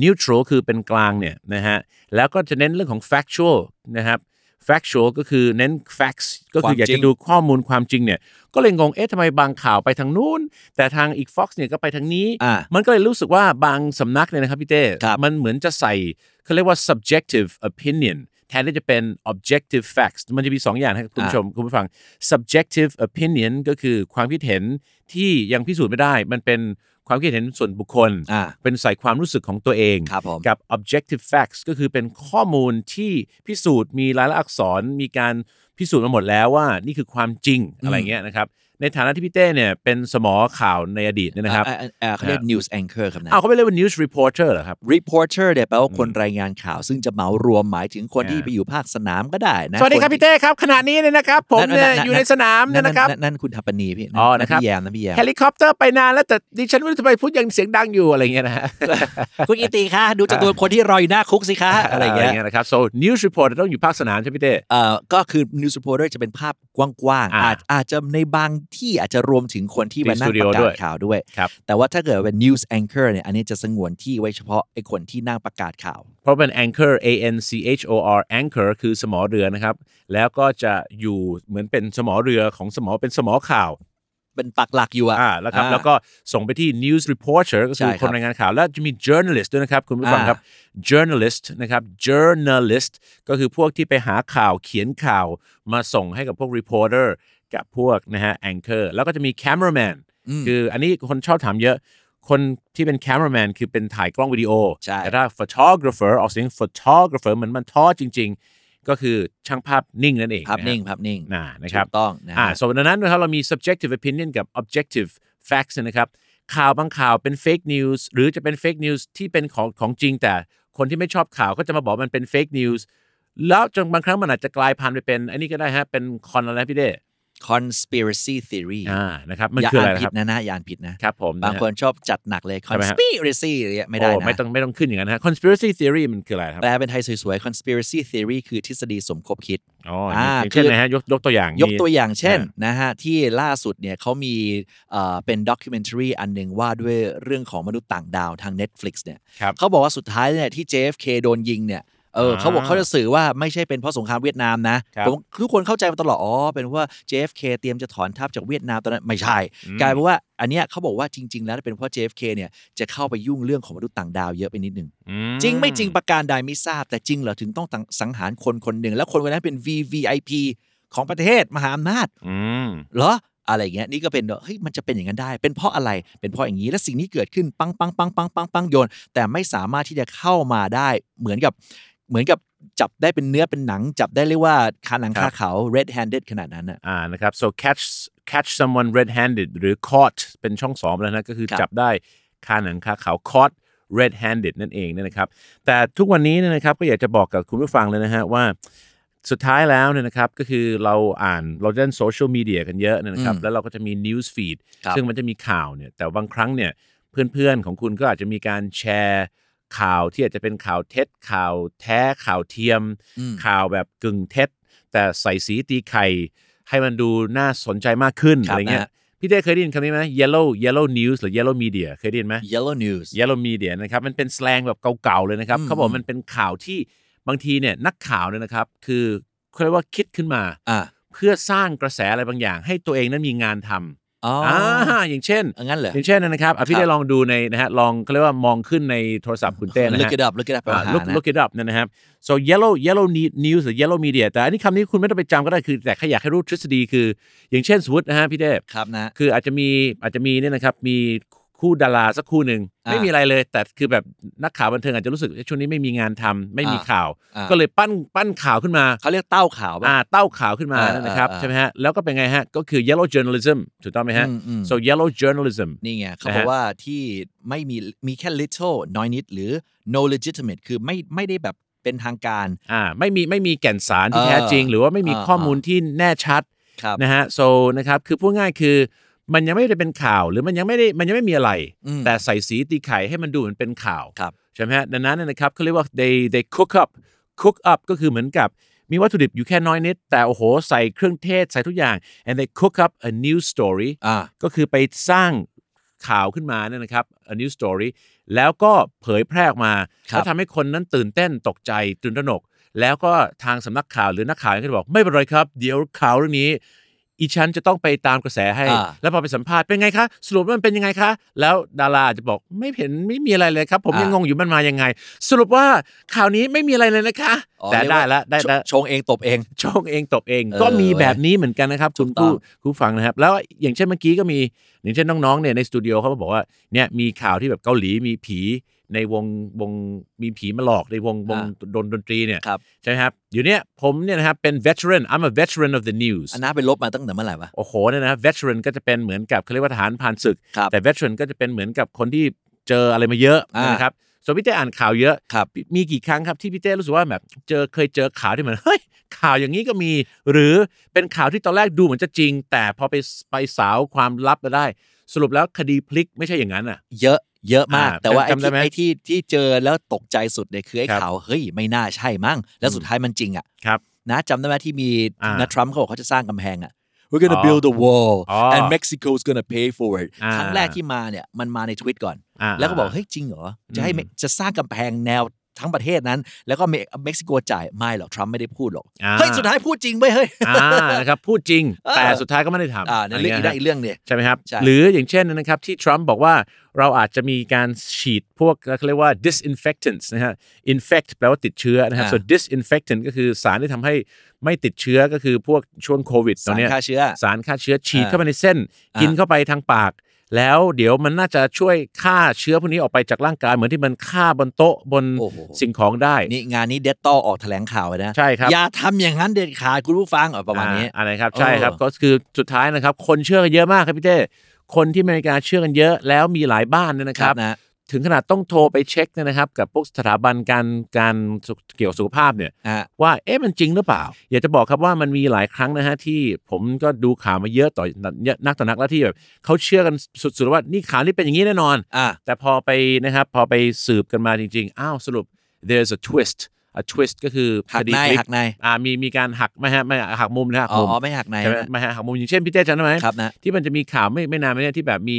neutral คือเป็นกลางเนี่ยนะฮะแล้วก็จะเน้นเรื่องของ factual นะครับ factual ก็คือเน้น facts ก็คืออยากความจริจะงดูข้อมูลความจริงเนี่ย ก็เลยงง เอ๊ะทำไมบางข่าวไปทางนู้น แต่ทางอีก Fox เนี่ยก็ไปทางนี้อ่ามันก็เลยรู้สึกว่าบางสำนักเนี่ยนะครับพี่เต้ครับมันเหมือนจะใส่เขาเรียกว่า subjective opinion แทนที่จะเป็น objective facts มันจะมีสองอย่างนะครับคุณผู้ชมคุณผู้ฟัง subjective opinion ก็คือความคิดเห็นที่ยังพิสูจน์ไม่ได้ มันเป็น ความคิดเห็นส่วนบุคคล อ่า เป็นใส่ความรู้สึกของตัวเอง ครับผม กับ objective facts ก็คือเป็นข้อมูลที่พิสูจน์มีลายลักษณ์อักษรมีการพิสูจน์มาหมดแล้วว่านี่คือความจริงอะไรเงี้ยนะครับ ในฐานะที่พี่เต้เนี่ยเป็นสมอข่าวในอดีตเนี่ยนะครับอ่าอ่าอ่าเขาเรียก news anchor ครับนะอ้าวเขาไม่เรียกว่า news reporter เหรอครับ reporter เนี่ยแปลว่าคนรายงานข่าวซึ่งจะเหมารวมหมายถึงคนที่อ่าไปอยู่ภาคสนามก็ได้นะสวัสดีครับนพี่เต้ครับขณะนี้เนี่ยนะครับ ผมเนี่ยอยู่ในสนามเนี่ยนะครับนั่นคุณฐปณีย์พี่อ๋อนะครับพี่แยมนะพี่แยมเฮลิคอปเตอร์ไปนานแล้วแต่ดิฉันไม่รู้ทำไมพูดยังเสียงดังอยู่อะไรเงี้ยนะฮะคุณอิติคะดูจำนวนคนที่รออยู่หน้าคุกสิคะอะไรอย่างเงี้ยนะครับ so news reporter ต้องอยู่ภาคสนามใช่ไหมพี่เต้เอ่อก็คือ news reporter จะเป็นภาพกว้างๆอ่าอาจอาจจะในบางที่อาจจะรวมถึงคนที่มีมานั่งสตูดิปโอระกาด้ศวยข่าวด้วยครับแต่ว่าถ้าเกิดเป็น news anchor เนี่ยอันนี้จะสงวนที่ไว้เฉพาะไอ้คนที่นั่งประกาศข่าว เพราะเป็น anchor a n c h o r anchor คือสมอเรือนะครับ แล้วก็จะอยู่เหมือนเป็นสมอเรือของสมอเป็นสมอข่าวเป็นปักหลักอยู่อะอ่าแล้วครับอ่าแล้วก็ส่งไปที่ news reporter ก็ใช่คือคครับนรายงานข่าว แล้วจะมี journalist ด้วยนะครับ คุณผู้ฟังอ่าครับ journalist นะครับ journalist ก็คือพวกที่ไปหาข่าวเขียนข่าวมาส่งให้กับพวก reporter กับพวกนะฮะ anchor แล้วก็จะมี cameraman คืออันนี้คนชอบถามเยอะ คนที่เป็น cameraman คือเป็นถ่ายกล้องวิดีโอใช่แต่ถ้า photographer ออกเสียง photographer เหมือนมันทอจริง ๆ ก็คือช่างภาพนิ่งนั่นเองภาพะฮะนิ่งภาพนิ่งน่านะครับถูกต้องนะฮะอ่าส่วนดังนั้นนะครับเรามี subjective opinion กับ objective facts นะครับข่าวบางข่าวเป็น fake news หรือจะเป็น fake news ที่เป็นของของจริง แต่คนที่ไม่ชอบข่าวก็จะมาบอกมันเป็น fake news แล้วจนบางครั้งมันอาจจะกลายพันธุ์ไปเป็นอันนี้ก็ได้ฮะเป็นคอนอะไรนะพี่เด้ conspiracy theory อ่านะครับมันอย่าคืออ่าอะไรนนะผิคดรับนะนะอย่าอ่านผิดนะครับผมบางะฮะคนชอบจัดหนักเลยใช่ไหมฮะ conspiracy อะไรเงี้ยไม่ได้โอ้นะไม่ต้องไม่ต้องขึ้นอย่างนั้นนะฮะ conspiracy theory มันคืออะไรครับแปลเป็นไทยสวยๆ conspiracy theory คือทฤษฎีสมคบคิดอ๋ออ่าอย่างเช่นคือนะฮะยกยกตัวอย่าง ยกมีตัวอย่างเช่นอ่นะฮะที่ล่าสุดเนี่ยเขามีเอ่อเป็นด็อกิเมนทรีอันหนึ่งว่าด้วยเรื่องของมนุษย์ต่างดาวทาง Netflix เนี่ยครับเขาบอกว่าสุดท้ายเนี่ยที่ JFK โดนยิงเนี่ย เอออ่าเขาบอกเขาจะสื่อว่าไม่ใช่เป็นเพราะสงครามเวียดนามนะครับผมทุกคนเข้าใจมาตลอดอ๋อเป็นเพราะว่า JFK เตรียมจะถอนทัพจากเวียดนามตอนนั้นไม่ใช่ กลายเป็นว่าอันเนี้ยเขาบอกว่าจริง ๆ แล้วเป็นเพราะ JFK เนี่ยจะเข้าไปยุ่งเรื่องของมนุษย์ต่างดาวเยอะไปนิดหนึ่งอืมจริงไม่จริงประการใดไม่ทราบ แต่จริงเหรอถึงต้องสังหารคนคนหนึ่งแล้วคนคนนั้นเป็น VVIP ของประเทศมหาอำนาจอืมเหรออะไรอย่างเงี้ยนี่ก็เป็นเฮ้ยมันจะเป็นอย่างนั้นได้ เป็นเพราะอะไรเป็นเพราะอย่างนี้และสิ่งนี้เกิดขึ้นปังปังปังปังปังปังโยนแต่ไม่สามารถที่จะเข้ามาได้เหมือนกับ เหมือนกับจับได้เป็นเนื้อเป็นหนัง จับได้เรียกว่าคาหนังครัคาบเขา red handed ขนาดนั้นอะอ่านะครับ so catch catch someone red handed หรือ caught เป็นช่องสองแล้วนะก็คือครับจับได้คาหนังคาเขา caught red handed นั่นเองเนยนะครับ แต่ทุกวันนี้เนี่ยนะครับก็อยากจะบอกกับคุณผู้ฟังเลยนะฮะว่าสุดท้ายแล้วเนี่ยนะครับก็คือเราอ่านเราเล่นโซเชียลมีเดียกันเยอะเนยนะครับแล้วเราก็จะมี news feed ครับซึ่งมันจะมีข่าวเนี่ยแต่บางครั้งเนี่ยเพื่อนๆของคุณก็อาจจะมีการแชร์ ข่าวที่อาจจะเป็นข่าวเท็จข่าวแท้ข่าวเทียม ข่าวแบบกึ่งเท็จ แต่ใส่สีตีไข่ ให้มันดูน่าสนใจมากขึ้นครับอะไรเงี้ยนะฮะพี่เต้เคยได้ยินคำนี้ไหม yellow yellow news หรือ yellow media เคยได้ยินไหม yellow news yellow media นะครับมันเป็นสแลงแบบเก่าๆเลยนะครับอืมเขาบอกมันเป็นข่าวที่บางทีเนี่ยนักข่าวเนี่ยนะครับ คือเขาเรียกว่าคิดขึ้นมาอ่าเพื่อสร้างกระแสอะไรบางอย่าง ให้ตัวเองนั้นมีงานทำ อ๋ออ่าอย่างเช่น งั้นเหรอ อย่างเช่นนะครับอะพี่ครับได้ลองดูในนะฮะลองเขาเรียกว่ามองขึ้นในโทรศัพท์คุณเต้นะ look ฮะ it up look it up อ่าหา look นะ look it up เนยนะครับ so yellow yellow ne- news หรือ yellow media แต่อันนี้คำนี้คุณไม่ต้องไปจำก็ได้คือแต่แค่อยากให้รู้ทฤษฎีคือ อย่างเช่นสมมตินะฮะพี่เต้ครับนะ คืออาจจะมีอาจจะมีเนี่ยนะครับมี คู่ดาราสักคู่หนึ่งอ่าไม่มีอะไรเลย แต่คือแบบนักข่าวบันเทิงอาจจะรู้สึกช่วงนี้ไม่มีงานทำไม่มีอ่า ข่าว อ่าก็เลยปั้นปั้นข่าวขึ้นมาเขาเรียกเต้าข่าวป่ะ อ่าเต้าข่าวขึ้นมาอ่านั่นนะครับอ่า ใช่ไหมฮะแล้วก็เป็นไงฮะก็คือ yellow journalism ถูกต้องไหมฮะ อืมอืม so yellow journalism นี่ไงเขานะบอฮะกว่าที่ไม่มีมีแค่ little น้อยนิด หรือ no legitimate คือไม่ไม่ได้แบบเป็นทางการ อ่าไม่มีไม่มีแก่นสารที่เออแท้จริง หรือว่าไม่มีเออข้อมูลที่แน่ชัดครับ นะฮะ so นะครับคือพูดง่ายคือ มันยังไม่ได้เป็นข่าวหรือมันยังไม่ได้มันยังไม่มีอะไร อืม แต่ใส่สีตีไข่ให้มันดูเหมือนเป็นข่าวครับ ใช่ไหมฮะดังนั้นเนยนะครับเขาเรียกว่า they they cook up cook up ก็คือเหมือนกับมีวัตถุดิบอยู่แค่น้อยนิด แต่โอ้โหใส่เครื่องเทศใส่ทุกอย่าง and they cook up a new story อ่า ก็คือไปสร้างข่าวขึ้นมาเนี่ยนะครับ a new story แล้วก็เผยแพร่ออกมา ครับ แล้วทำให้คนนั้นตื่นเต้นตกใจตื่นตระหนก แล้วก็ทางสำนักข่าวหรือนักข่าวก็จะบอกไม่เป็นไรครับ เดี๋ยวข่าวเรื่องนี้ อีฉันจะต้องไปตามกระแสให้ อ่า แล้วพอไปสัมภาษณ์เป็นไงคะสรุปว่ามันเป็นยังไงคะ แล้วดาราอาจจะบอกไม่เห็นไม่มีอะไรเลยครับ ผมยังงงอยู่มันมายังไง สรุปว่าข่าวนี้ไม่มีอะไรเลยนะคะ อ๋อแต่เรียกได้ว่าแล้วได้แล้วชงเองตบเอง ชงเองตบเอง เออก็มีแบบนี้เหมือนกันนะครับ คุณถูกต้องผู้คุณผู้ฟังนะครับ แล้วอย่างเช่นเมื่อกี้ก็มีอย่างเช่นน้องๆเนี่ยในสตูดิโอเขาก็บอกว่าเนี่ยมีข่าวที่แบบเกาหลีมีผี ในวงวงมีผีมาหลอกในวงวงดนดนตรีเนี่ยครับใช่ไหมครับอยู่เนี่ยผมเนี่ยนะครับเป็น veteran I'm a veteran of the news อันน้าไปลบมาตั้งแต่เมื่อไหร่วะโอ้โหเนี่ยนะ veteran ก็จะเป็นเหมือนกับเขาเรียกว่าทหารผ่านศึกครับแต่ veteran ก็จะเป็นเหมือนกับคนที่เจออะไรมาเยอะอ่านนะครับส่วนพี่เต้อ่านข่าวเยอะครับมีกี่ครั้งครับที่พี่เต้รู้สึกว่าแบบเจอเคยเจอข่าวที่เหมือนเฮ้ยข่าวอย่างนี้ก็มี หรือเป็นข่าวที่ตอนแรกดูเหมือนจะจริง แต่พอไปไปสาวความลับมาได้ สรุปแล้วคดีพลิกไม่ใช่อย่างนั้นอะ เยอะเยอะมากอ่าแต่ว่าไอ้จำได้ที่ไหมไอ้ที่ที่เจอแล้วตกใจสุดเนี่ยคือไอ้ครับข่าวเฮ้ยไม่น่าใช่มั้งแล้วสุดท้ายมันจริงอะครับนะจำได้ไหมที่มีอ่านะทรัมป์เขาบอกเขาจะสร้างกำแพงอะ we're gonna อ๋อ build a wall อ๋อ and Mexico's gonna pay for it อ่าครั้งแรกที่มาเนี่ยมันมาในทวิตก่อนอ่าแล้วก็บอกเฮ้ยจริงเหรอจะให้อืมเมจะสร้างกำแพงแนว ทั้งประเทศนั้น แล้วก็เมเม็กซิโกจ่ายไม่หรอกทรัมป์ไม่ได้พูดหรอกอ่าเฮ้ยสุดท้ายพูดจริงเว้ยเฮ้ยอ่านะครับพูดจริงเออแต่สุดท้ายก็ไม่ได้ทำอ่าในเรื่องอีกะได้ไงี้ยอีกเรื่องเนี่ยใช่ไหมครับใช่หรืออย่างเช่นนะครับที่ทรัมป์บอกว่าเราอาจจะมีการฉีดพวกเขาเรียกว่า disinfectants นะฮะ infect แปลว่าติดเชื้อนะครับอ่าส่วน disinfectant ก็คือสารที่ทำให้ไม่ติดเชื้อก็คือพวกช่วงโควิดตอสานรเนี้ยฆ่าเชื้อสารฆ่าเชื้อฉีดอ่าเข้าไปในเส้นอ่ากิกินเข้าไปทางปาก แล้วเดี๋ยวมันน่าจะช่วยฆ่าเชื้อพวกนี้ออกไปจากร่างกาย เหมือนที่มันฆ่าบนโต๊ะบนโอ้โห สิ่งของได้ นี่งานนี้เดตตอออกแถลงข่าวเลยนะ ใช่ครับ อย่าทำอย่างนั้นเด็ดขาดคุณผู้ฟังอะประมาณนี้ อ่อะไรครับใช่ครับเออ ก็คือสุดท้ายนะครับ คนเชื่อกันเยอะมากครับพี่เต้คนที่อเมริกาเชื่อกันเยอะแล้วมีหลายบ้านเนี่ยนะครับ นะ ถึงขนาดต้องโทรไปเช็คเนี่ยนะครับ กับพวกสถาบันการการสุขเกี่ยวกับสุขภาพเนี่ยฮะ ว่าเอ๊ะมันจริงหรือเปล่า อยากจะบอกครับว่ามันมีหลายครั้งนะฮะที่ผมก็ดูข่าวมาเยอะต่อนักต่อนักแล้วที่แบบเขาเชื่อกันสุดๆว่านี่ข่าวนี้เป็นอย่างนี้แน่นอน อะ แต่พอไปนะครับพอไปสืบกันมาจริงๆ อ้าวสรุป there's a twist a twist ก็คือหักคดีในพลิหักในอ่ามีมีการหักไม่ฮะไม่หักมุมนะหักอ๋มุมอไม่หักในใช่ไหมนะไม่ฮะหักมุมอย่างเช่นพี่เต้จำได้ไหมครับนะที่มันจะมีข่าวไม่ไม่นานมาเนี่ยที่แบบมี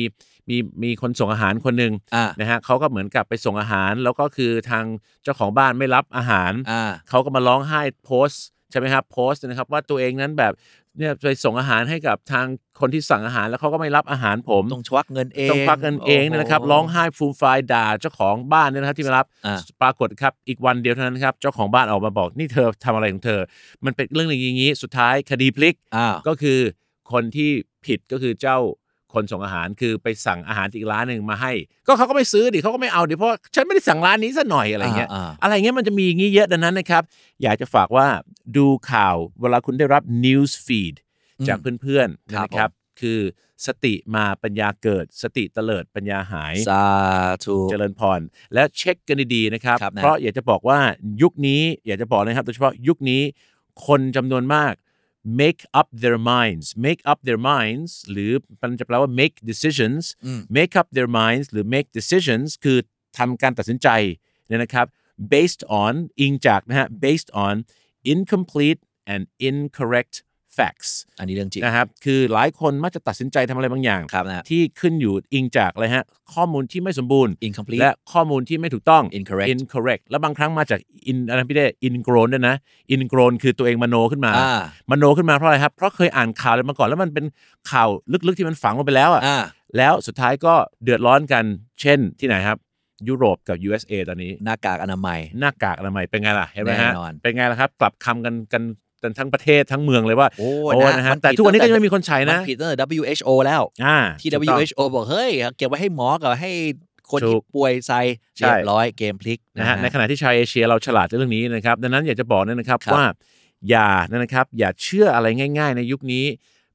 มีมีคนส่งอาหารคนหนึ่งอ่านะฮะเขาก็เหมือนกับไปส่งอาหาร แล้วก็คือทางเจ้าของบ้านไม่รับอาหารอ่าเขาก็มาร้องไห้โพสต์ใช่ไหมครับโพสต์นะครับว่าตัวเองนั้นแบบ เนี่ยไปส่งอาหารให้กับทางคนที่สั่งอาหารแล้วเขาก็ไม่รับอาหารผมต้องชวักเงินเองต้องควักเงินเองเนี่ยนะครับโโหร้องไห้ฟูมฟายด่าเจ้าของบ้านเนี่ยนะครับที่ไม่รับอ่าปรากฏครับอีกวันเดียวเท่านั้นครับเจ้าของบ้านออกมาบอกนี่เธอทำอะไรของเธอ มันเป็นเรื่องอย่างนี้สุดท้ายคดีพลิกอ้าวก็คือคนที่ผิดก็คือเจ้า คนส่งอาหารคือไปสั่งอาหารจากอีกร้านหนึ่งมาให้ ก็เขาก็ไม่ซื้อดิเขาก็ไม่เอาดิเพราะฉันไม่ได้สั่งร้านนี้ซะหน่อยอะไรเงี้ยอ่าอ่าอะไรเงี้ยมันจะมีอย่างงี้เยอะดังนั้นนะครับ อยากจะฝากว่าดูข่าวเวลาคุณได้รับ news feed จากเพื่อนๆครับนะครับ คือสติมาปัญญาเกิด สติเตลิดปัญญาหายสาธุเจริญพร แล้วเช็คกันดีๆนะครับครับนะเพราะอยากจะบอกว่ายุคนี้อยากจะบอกนะครับโดยเฉพาะยุคนี้คนจำนวนมาก make up their minds make up their minds หรือมันจะแปลว่า make decisions make up their minds หรือ make decisions คือทำการตัดสินใจเนี่ยนะครับ based on อิงจากนะฮะ based on incomplete and incorrect facts อันนี้เรื่องจริงนะครับคือหลายคนมักจะตัดสินใจทำอะไรบางอย่างครับนะที่ขึ้นอยู่อิงจากอะไรฮะข้อมูลที่ไม่สมบูรณ์ incomplete และข้อมูลที่ไม่ถูกต้อง Incorrect incorrect แล้วบางครั้งมาจาก in อะไรพี่เด้ ingrown ด้วยนะ ingrown คือตัวเองมโนขึ้นมาอ่ามโนขึ้นมาเพราะอะไรครับ เพราะเคยอ่านข่าวอะไรมาก่อนแล้วมันเป็นข่าวลึกๆที่มันฝังลงไปแล้วอะอ่าแล้วสุดท้ายก็เดือดร้อนกันเช่นที่ไหนครับยุโรปกับ USA ตอนนี้หน้ากากอนามัย หน้ากากอนามัยเป็นไงล่ะเห็นไหมฮะแน่นอนเป็นไงล่ะครับ กลับคำกันกัน กันทั้งประเทศทั้งเมืองเลยว่าโอ้นะนะฮะมันแต่ผิดทุกวันนี้ตั้ก็งแต่ยังไม่มีคนใช้มันะนผิดตั้งแต่ WHO แล้วอ่าที่ถูกต้อง WHO บอกเฮ้ยเก็บไว้ให้หมอกับให้คนถูที่กป่วยใส่ใช่เรียบร้อยเกมพลิกนะฮะในขณะที่ชาวเอเชียเราฉลาดในเรื่องนี้นะครับ ดังนั้นอยากจะบอกนะครับครับว่าอย่านะครับ อย่าเชื่ออะไรง่าย ๆ ในยุคนี้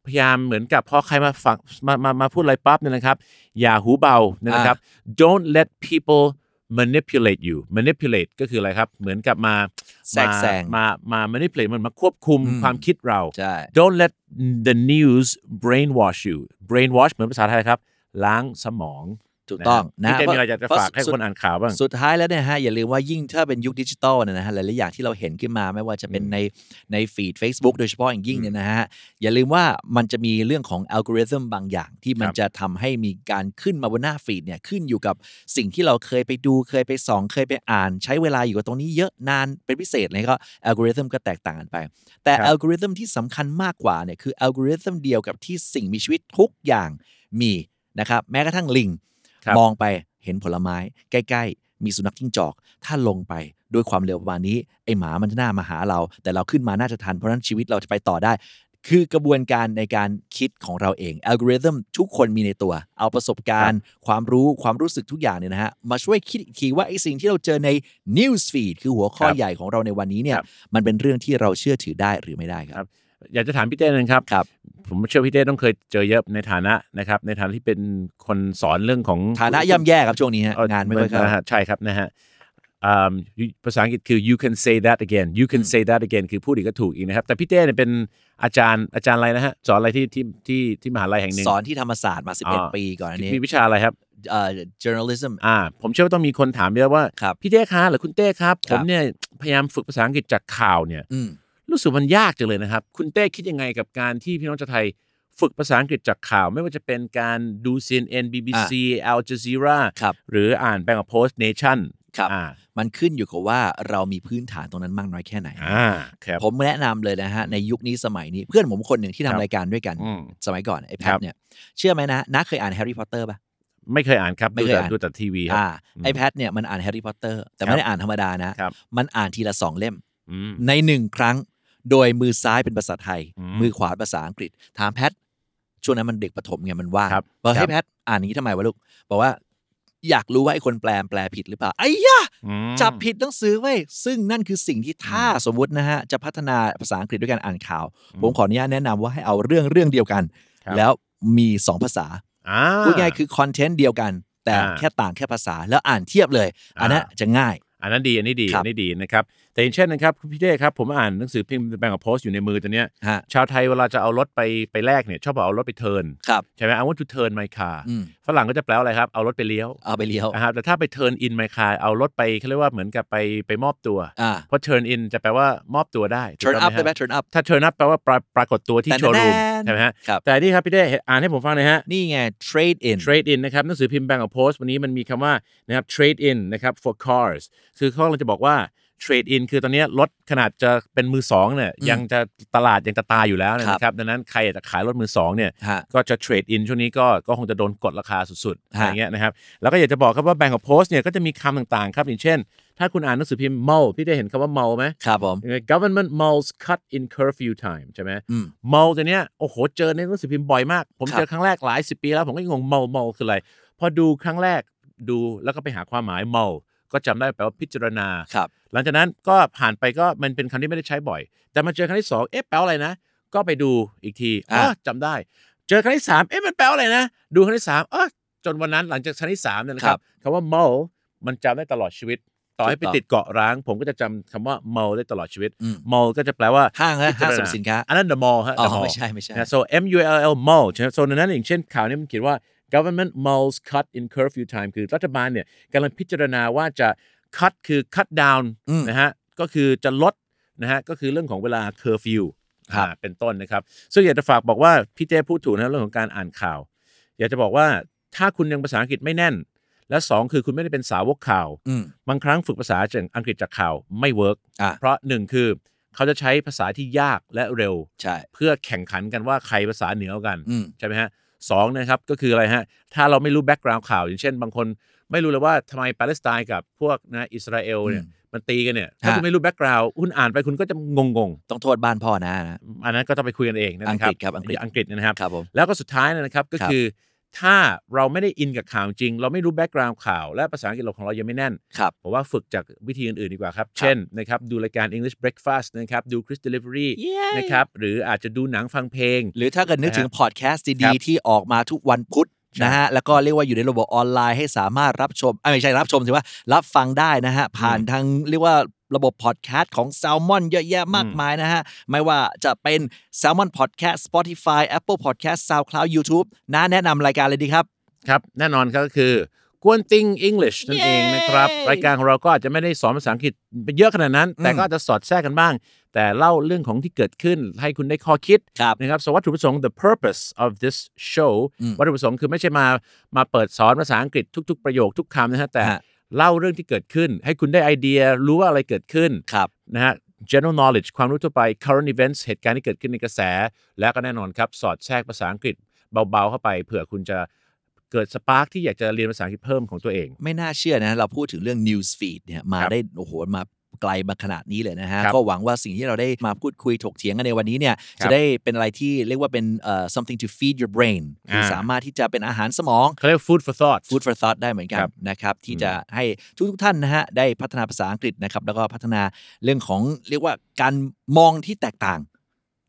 พยายามเหมือนกับพอใครมาฟังมามามาพูดอะไรปั๊บเนี่ยนะครับ อย่าหูเบานะครับ don't let people manipulate you manipulate ก็คืออะไรครับ เหมือนกับมาแทรกแซง มา มา manipulate มันมาควบคุมอืมความคิดเรา ใช่ don't let the news brainwash you brainwash เหมือนภาษาไทยครับ ล้างสมอง ถูกต้องนะนะพี่เจมีอะไรอยากจะเพราฝากให้สุดคนอ่านข่าวบ้าง สุดท้ายแล้วเนี่ยฮะอย่าลืมว่ายิ่งถ้าเป็นยุคดิจิตอลเนี่ยนะฮะหลายๆอย่างที่เราเห็นขึ้นมาไม่ว่าจะเป็นในใน feed Facebook โดยเฉพาะอย่างยิ่งเนี่ยนะฮะอย่าลืมว่ามันจะมีเรื่องของอัลกอริทึมบางอย่าง ที่มันครับจะทำให้มีการขึ้นมาบนหน้า feed เนี่ยขึ้นอยู่กับสิ่งที่เราเคยไปดูเคยไปส่องเคยไปอ่าน ใช้เวลาอยู่กับตรงนี้เยอะนานเป็นพิเศษเลยก็อัลกอริทึมก็แตกต่างกันไป แต่ครับอัลกอริทึมที่สำคัญมากกว่าเนี่ยคืออัลกอริทึมเดียวกับที่สิ่งมีชีวิตทุกอย่างมีนะครับแม้กระทั่งลิงครับ มองไปเห็นผลไม้ ใกล้ๆ มีสุนัขจิ้งจอก ถ้าลงไปด้วยความเร็วประมาณนี้ ไอหมามันจะน่ามาหาเรา แต่เราขึ้นมาน่าจะทัน เพราะฉะนั้นชีวิตเราจะไปต่อได้ คือกระบวนการในการคิดของเราเองอัลกอริทึมทุกคนมีในตัว เอาประสบการณ์ ความรู้ความรู้สึกทุกอย่างเนี่ยนะฮะมาช่วยคิดอีกทีว่าไอสิ่งที่เราเจอใน News Feed คือหัวข้อครับใหญ่ของเราในวันนี้เนี่ยครับมันเป็นเรื่องที่เราเชื่อถือได้หรือไม่ได้ครับ อยากจะถามพี่เต้นะครับครับ ผมเชื่อพี่เต้ต้องเคยเจอเยอะในฐานะนะครับ ในฐานะที่เป็นคนสอนเรื่องของฐานะย่ำแย่ครับช่วงนี้ฮะเอ่องานไม่ค่อยเข้านะฮะใช่ครับนะฮะอืมภาษาอังกฤษคือ you can say that again you can say that again คือพูดอีกก็ถูกอีกนะครับ แต่พี่เต้เนี่ยเป็นอาจารย์อาจารย์อะไรนะฮะ สอนอะไรที่ที่ที่ที่มหาลัยแห่งหนึ่ง สอนที่ธรรมศาสตร์มาอ๋อ11 ปีก่อนอันนี้มีวิชาอะไรครับเอ่อ journalism อ่าผมเชื่อว่าต้องมีคนถามเยอะว่าครับพี่เต้คะหรือคุณเต้ครับคผรับมเนี่ยพยายามฝึกภาษาอังกฤษจากข่าวเนี่ยอืม รู้สึกมันยากจังเลยนะครับ คุณเต้คิดยังไงกับการที่พี่น้องชาวไทยฝึกภาษาอังกฤษจากข่าวไม่ว่าจะเป็นการดู CNN BBC Al Jazeera ครับหรืออ่าน Bangkok Post Nation ครับอ่ามันขึ้นอยู่กับว่าเรามีพื้นฐานตรงนั้นมากน้อยแค่ไหนอ่าครับผมแนะนำเลยนะฮะ ในยุคนี้สมัยนี้เพื่อนผมคนหนึ่งที่ครับทำรายการด้วยกันอืมสมัยก่อน ไอ้แพทครับเนี่ย เชื่อไหมนะน้าเคยอ่านแฮร์รี่พอตเตอร์ป่ะไม่เคยอ่านครับไม่ดูเคยแต่อ่านดูแต่ทีวีครับอ่าอืมไอ้แพทเนี่ยมันอ่านแฮร์รี่พอตเตอร์แต่ครับไม่ได้อ่านธรรมดานะครับมันอ่านทีละสองเล่มอืมในหนึ่งครั้ง โดยมือซ้ายเป็นภาษาไทย อืมมือขวาภาษาอังกฤษ ถามแพทช่วงนั้นมันเด็กประถมไงมันว่างครับบอกครัให้บแพทอ่านอย่างนี้ทำไมวะลูกบอกว่า อยากรู้ว่าไอ้คนแปลแปลผิดหรือเปล่าไอ้ยะ อืม จับผิดหนังสือเว้ยซึ่งนั่นคือสิ่งที่ถ้าสมมุตินะฮะ จะพัฒนาภาษาอังกฤษด้วยการอ่านข่าวผมขออนุญาตแนะนำว่าให้เอาเรื่องเรื่องเดียวกัน ครับ แล้วมีสองภาษาอ่า พูดง่ายๆคือคอนเทนต์เดียวกัน แต่อ่าแค่ต่างแค่ภาษาแล้วอ่านเทียบเลย อันนั้นอ่า จะง่าย อันนั้นดีอันนี้ดีครับ อันนี้ดีนะครับ แต่อย่างเช่นนะครับพี่เต้ครับผมอ่านหนังสือพิมพ์ Bangkok Post อยู่ในมือตัวเนี้ยฮะ ชาวไทยเวลาจะเอารถไปไปแลกเนี่ยชอบบอกเอารถไป turn ครับ ใช่ไหม I want to turn my car อืม ฝรั่งก็จะแปลว่าอะไรครับ เอารถไปเลี้ยวเอาไปเลี้ยว นะครับแต่ถ้าไป turn in my car เอารถไปเขาเรียกว่าเหมือนกับไปไปมอบตัว อ่า เพราะ turn in จะแปลว่ามอบตัวได้ถูก turn ต้อง turn up ได้ไหม ฮะ turn up ถ้า turn up แปลว่าปราปรากฏตัวที่แต่โชว์รูมแน่ๆใช่ไหมฮะครับ แต่นี่ครับพี่เต้อ่านให้ผมฟังหน่อยฮะ นี่ไง trade in trade in นะครับหนังสือพิมพ์ Bangkok Post วันนี้มันมีคำว่านะครับ trade in นะครับ for cars คือเขากำลังจะบอกว่า เทรดอินคือตอนนี้รถขนาดจะเป็นมือสองเนี่ยยังจะตลาดยังจะตายอยู่แล้วนะครับดังนั้นใครอยากจะขายรถมือสองเนี่ยฮะก็จะเทรดอินช่วงนี้ก็ก็คงจะโดนกดราคาสุดๆฮะอะไรเงี้ยนะครับแล้วก็อยากจะบอกครับว่าแบงก์ของโพสเนี่ยก็จะมีคำต่างๆครับอย่างเช่น ถ้าคุณอ่านหนังสือพิมพ์ mull พี่ได้เห็นคำว่า mull ไหมครับผมยังไง government mulls cut in curfew time ใช่ไหมอืม mull ตัวเนี้ยโอ้โหเจอในหนังสือพิมพ์บ่อยมาก ผมครับเจอครั้งแรกหลายสิบปีแล้วผมก็งง mull mull คืออะไรพอดูครั้งแรกดูแล้วก็ไปหาความหมาย mull ก็จำได้แปลว่าพิจารณาครับหลังจากนั้นก็ผ่านไปก็มันเป็นคำที่ไม่ได้ใช้บ่อย แต่มาเจอครั้งที่สองเอ๊ะแปลว่าอะไรนะ ก็ไปดูอีกทีอ๋ออะจำได้ เจอครั้งที่สามเอ๊ะมันแปลว่าอะไรนะ ดูครั้งที่สามเออจนวันนั้นหลังจากครั้งที่สามเนี่ยนะครับคำว่า mull มันจำได้ตลอดชีวิต ต่อให้ไปติดเกาะร้าง ผมก็จะจำคำว่า mull ได้ตลอดชีวิตอืม mull ก็จะแปลว่าห้างนะพิจห้างรณสรรพสินค้าอันนั้น the mall ฮะอ๋อ the mall ไม่ใช่ไม่ใช่นะ so M U L L mall ใช่ไหม so ดังนั้นอย่างเช่นข่าวนี้มันเขียนว่า government malls cut in curfew time คือรัฐบาลเนี่ยกำลังพิจารณาว่าจะ cut คือ cut down อืมนะฮะก็คือจะลดนะฮะก็คือเรื่องของเวลา curfew ครับอ่าเป็นต้นนะครับซึ่งอยากจะฝากบอกว่าพี่เต้พูดถูกนะเรื่องของการอ่านข่าว อยากจะบอกว่าถ้าคุณยังภาษาอังกฤษไม่แน่น และสองคือคุณไม่ได้เป็นสาวกข่าวอืมบางครั้งฝึกภาษาจากอังกฤษจากข่าวไม่เวิร์กอะเพราะหนึ่งคือเขาจะใช้ภาษาที่ยากและเร็วใช่เพื่อแข่งขันกันว่าใครภาษาเหนือกว่ากันอืมใช่ไหมฮะ สองนะครับก็คืออะไรฮะถ้าเราไม่รู้ background ข่าว อย่างเช่น บางคนไม่รู้เลยว่าทำไมปาเลสไตน์กับพวกนะอิสราเอลเนี่ยมันตีกันเนี่ยถ้าฮะคุณไม่รู้ background คุณอ่านไปคุณก็จะงงงต้องโทษบ้านพ่อนะนะๆอันนั้นก็ต้องไปคุยกันเองนะอังครักฤษครับอังกฤษอังกฤษนะครับครับผมแล้วก็สุดท้ายนะครับก็ครับคือ ถ้าเราไม่ได้อินกับข่าวจริง เราไม่รู้ background ข่าว และภาษาอังกฤษเราของเรายังไม่แน่นครับผมว่าฝึกจากวิธีอื่นๆดีกว่าครับ เช่นนะครับดูรายการ English Breakfast นะครับดู Chris Delivery นะครับหรืออาจจะดูหนังฟังเพลง หรือถ้าเกิดนึกถึงพอดแคสต์คดีรับๆที่ออกมาทุกวันพุธใช่ นะฮะแล้วก็เรียกว่าอยู่ในระบบออนไลน์ให้สามารถรับชมอะไม่ใช่รับชมสิว่ารับฟังได้นะฮะผ่านทางเรียกว่าระบบพอดแคสต์ของ s ซ l m o n เยอะแยะมากมายนะฮะ ไม่ว่าจะเป็น Salmon Podcast Spotify Apple Podcast SoundCloud YouTube นะแนะนำรายการเลยดีครับ ครับ แน่นอนครับก็คือกวนติง English นั่นเองนะครับเย้รายการของเราก็อาจจะไม่ได้สอนภาษาอังกฤษไปเยอะขนาดนั้น แต่ก็อาจจะสอดแทรกกันบ้าง แต่เล่าเรื่องของที่เกิดขึ้นให้คุณได้ข้อคิดครับนะครับสวัตถุประสงค์ the purpose of this show วัตถุประสงค์คือไม่ใช่มามาเปิดสอนภาษาอังกฤษทุก ๆ ประโยคทุกคำนะฮะแต่ฮะเล่าเรื่องที่เกิดขึ้น ให้คุณได้ไอเดียรู้ว่าอะไรเกิดขึ้นครับนะฮะ general knowledge ความรู้ทั่วไป current events เหตุการณ์ที่เกิดขึ้นในกระแส และก็แน่นอนครับ สอดแทรกภาษาอังกฤษเบา ๆ เข้าไปเผื่อคุณจะเกิดสปาร์กที่อยากจะเรียนภาษาอังกฤษเพิ่มของตัวเอง ไม่น่าเชื่อนะ เราพูดถึงเรื่อง news feed เนี่ยมาครับได้ โอ้โห มา ไกลมาขนาดนี้เลยนะฮะครับก็หวังว่าสิ่งที่เราได้มาพูดคุยถกเถียงกันในวันนี้เนี่ยครับจะได้เป็นอะไรที่เรียกว่าเป็นเอ่อ something to feed your brain คืออาสามารถที่จะเป็นอาหารสมองเขาเรียก food for thought food for thought ได้เหมือนกันครับนะครับที่จะให้ทุกทุกๆท่านนะฮะได้พัฒนาภาษาอังกฤษนะครับแล้วก็พัฒนาเรื่องของเรียกว่าการมองที่แตกต่าง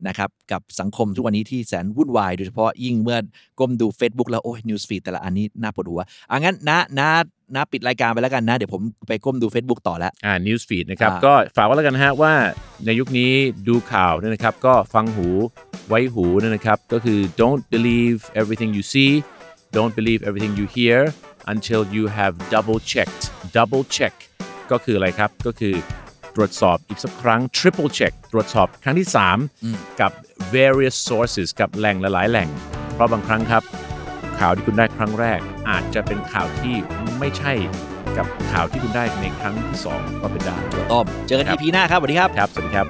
นะครับกับสังคมทุกวันนี้ที่แสนวุ่นวาย โดยเฉพาะยิ่งเมื่อก้มดู Facebook แล้ว โอ้ย news feed แต่ละอันนี้น่าปวดหัวอะงั้นนะนะนะปิดรายการไปแล้วกันนะ เดี๋ยวผมไปก้มดู Facebook ต่อแล้ว อ่า news feed นะครับอ่าก็ฝากไว้แล้วกันนะฮะว่าในยุคนี้ดูข่าวเนี่ยนะครับ ก็ฟังหูไว้หูนะครับ ก็คือ don't believe everything you see don't believe everything you hear until you have double checked double check ก็คืออะไรครับ ก็คือตรวจสอบอีกสักครั้ง triple check ตรวจสอบครั้งที่ 3 กับ various sources กับแหล่งหลายๆ แหล่ง เพราะบางครั้งครับ ข่าวที่คุณได้ครั้งแรก อาจจะเป็นข่าวที่ไม่ใช่กับข่าวที่คุณได้ในครั้งที่สองก็เป็นได้ต้อมเจอกันครับ EP หน้าครับสวัสดีครับ ครับ สวัสดีครับ